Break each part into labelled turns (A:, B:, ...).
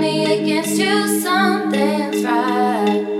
A: me
B: against you, something's right.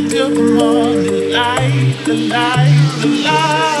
B: need to come on the light, the light,
C: the light.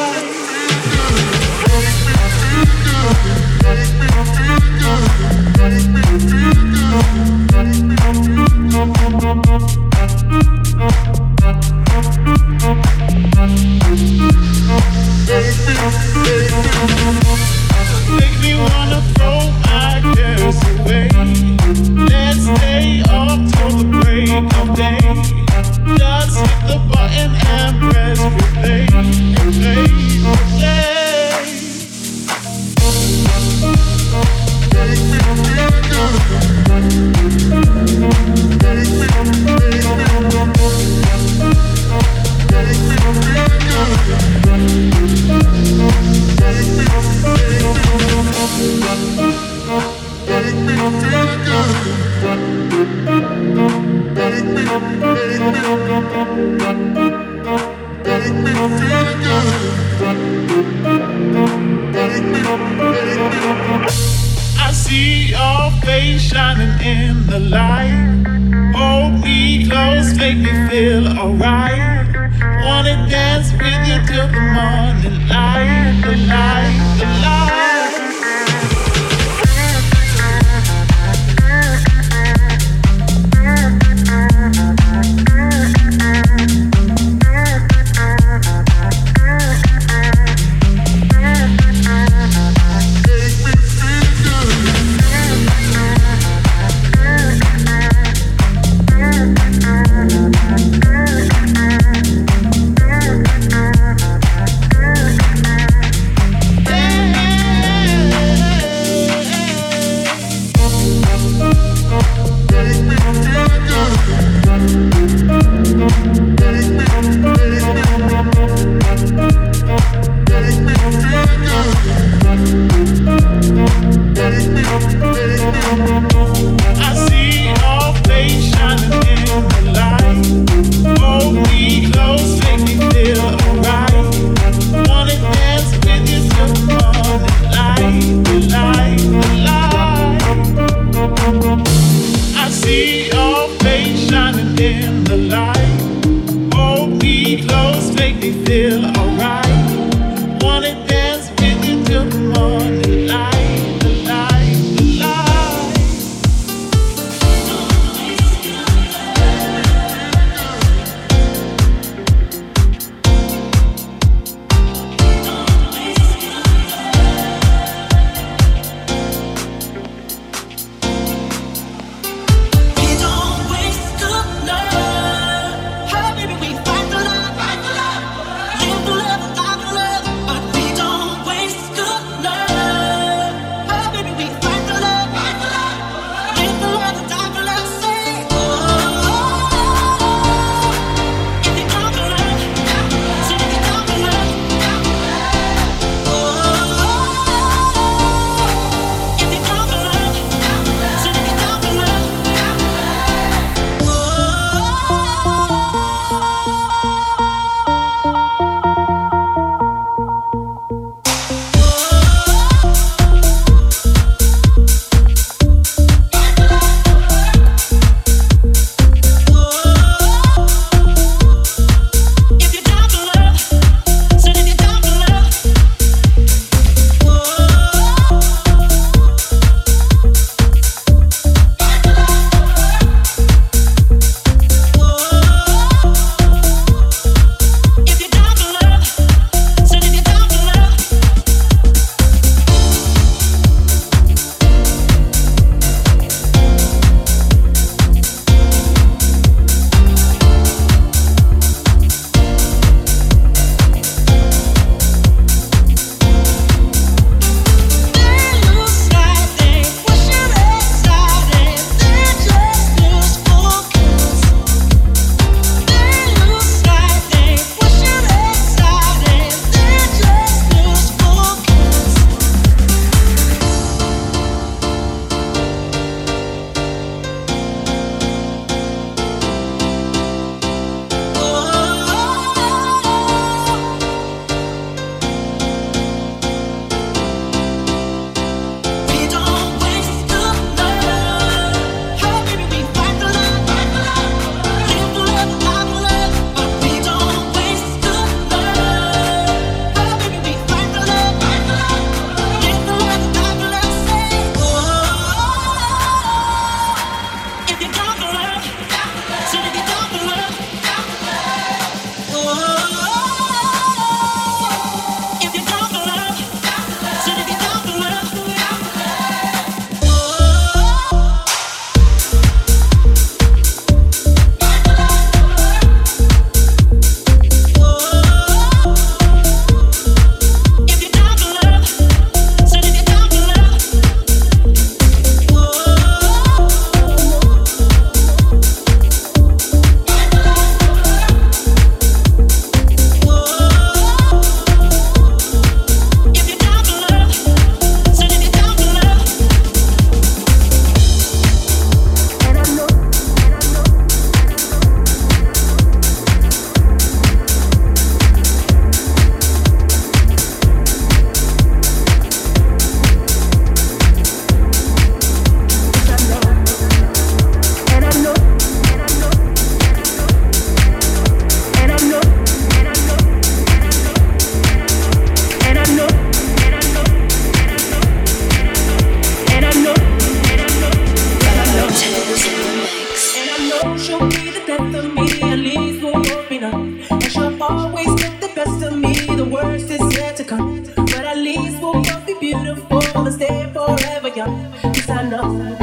C: It's enough.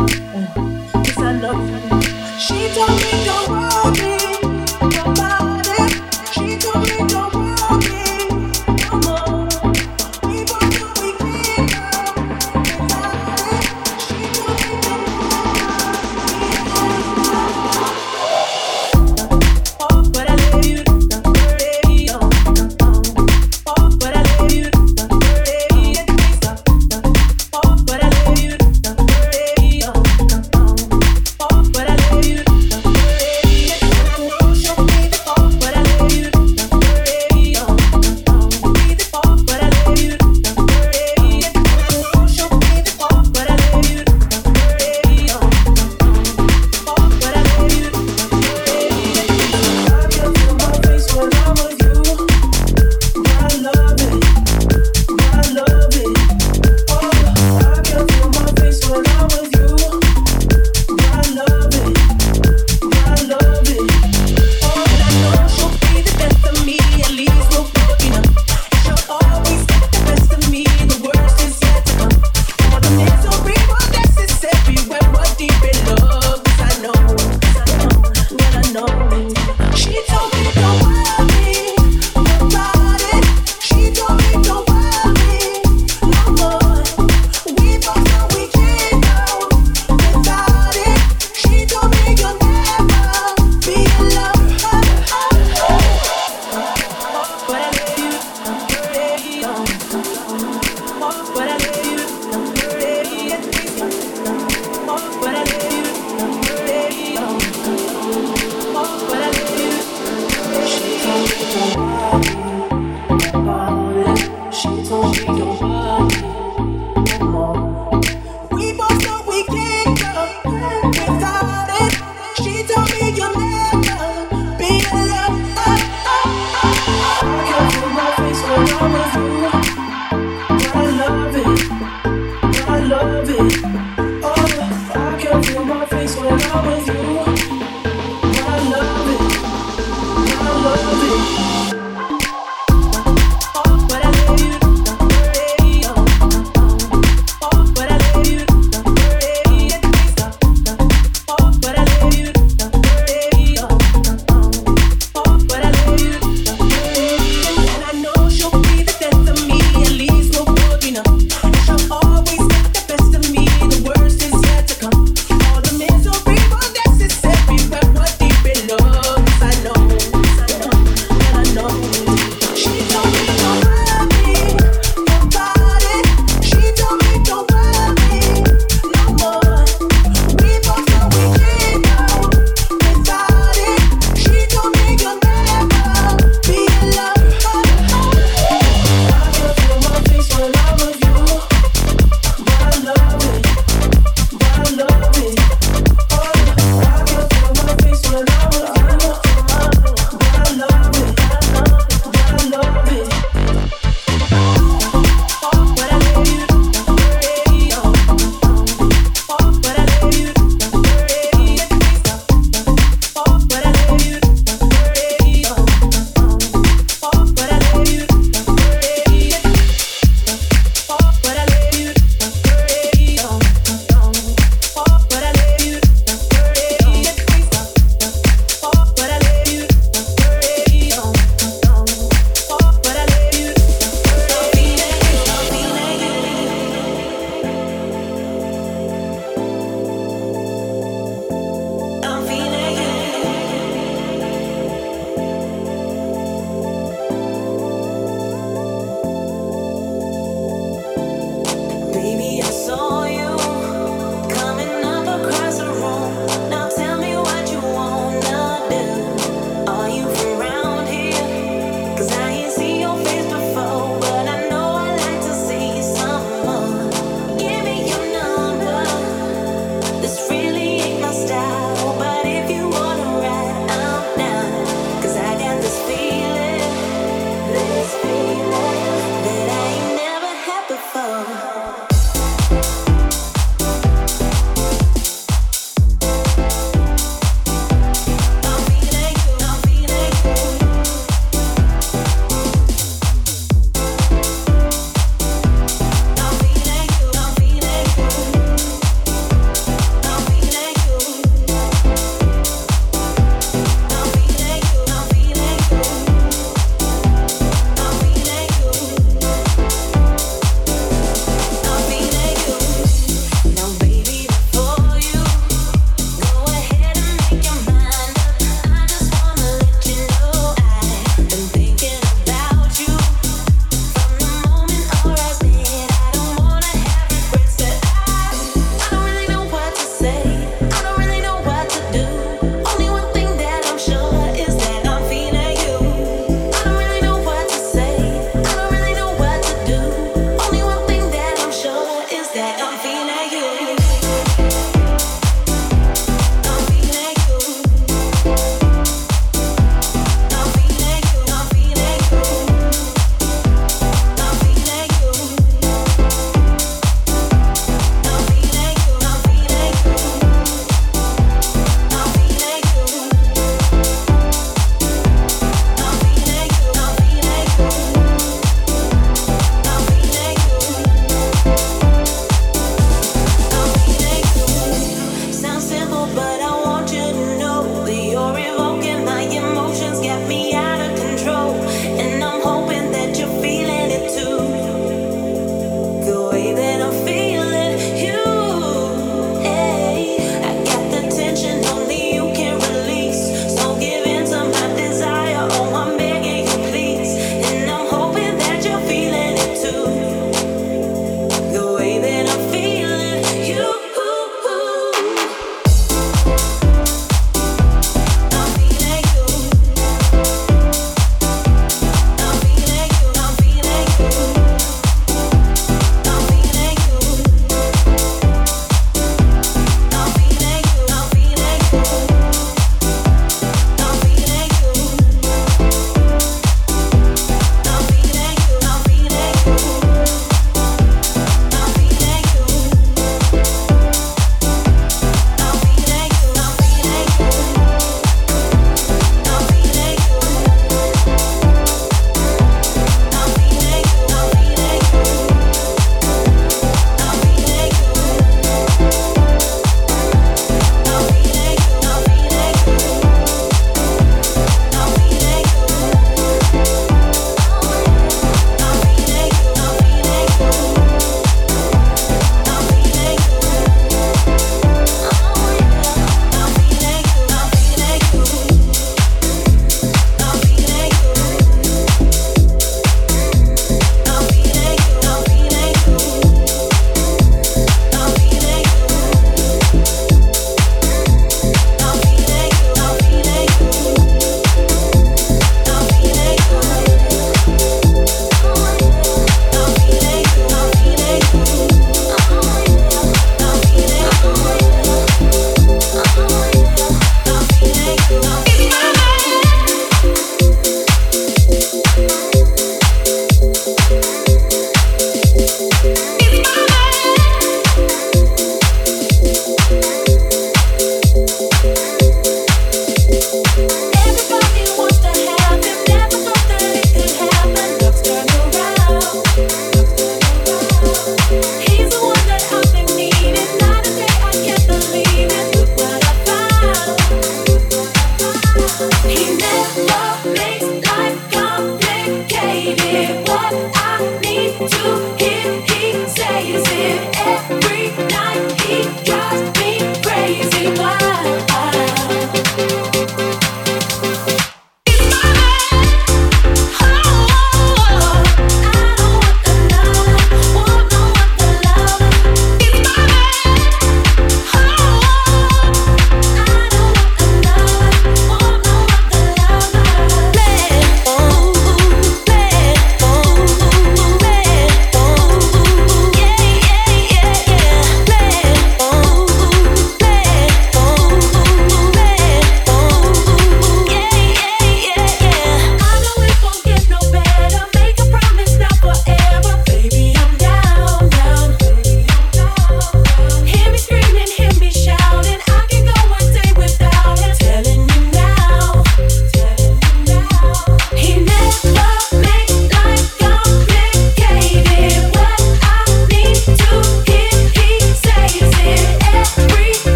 C: It's enough. She told me.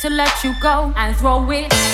C: To let you go and throw it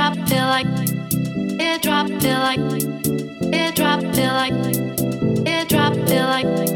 C: Eardrop feel like Eardrop feel like
D: Eardrop feel like Eardrop feel like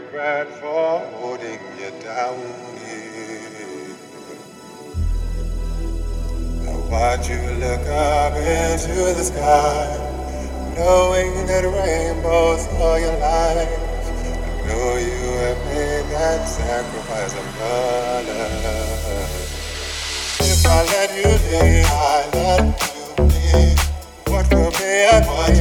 D: regret for holding you down here. I watch you look up into the sky, knowing that rainbows are your life. I know you have made that sacrifice of love. If I let you be, I let you be. What will be at my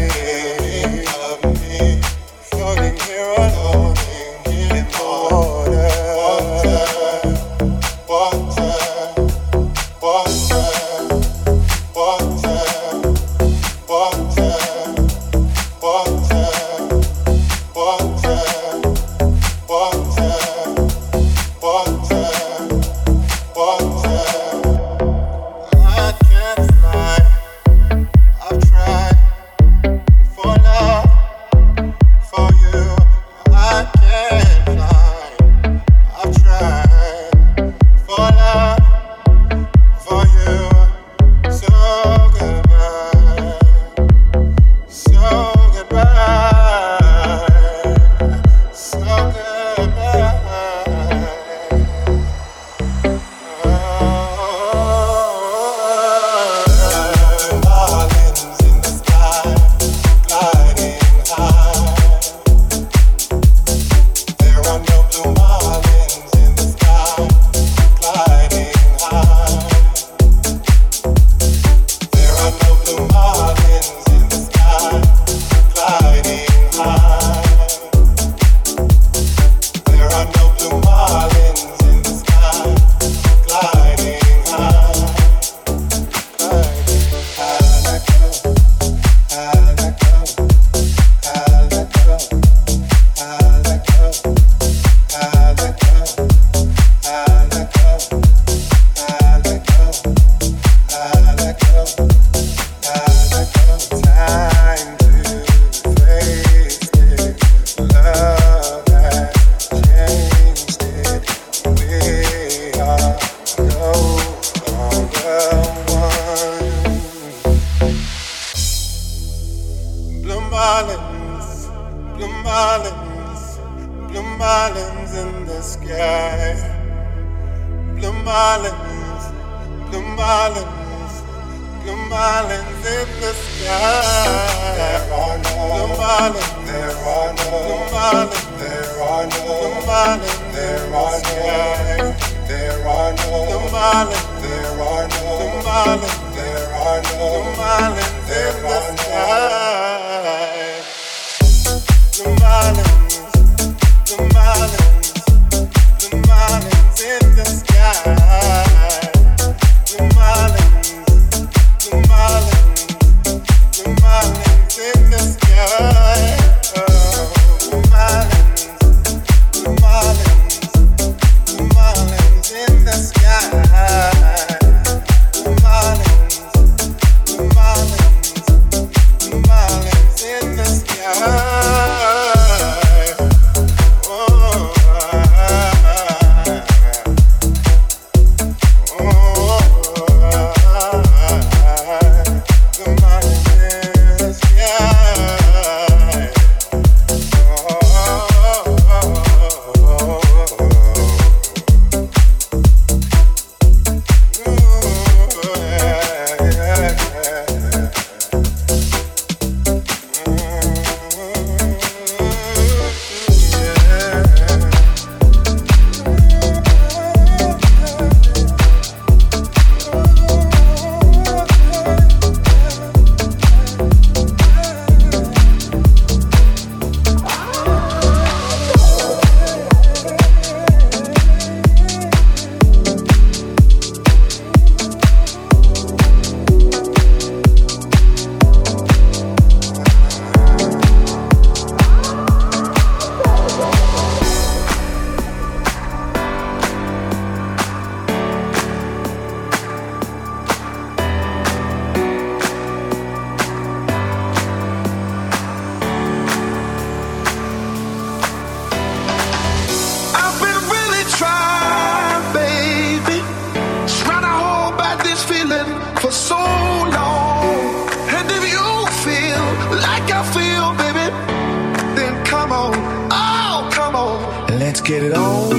E: Let's get it on.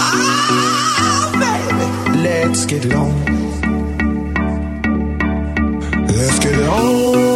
E: Ah, baby. Let's get it on. Let's get it on.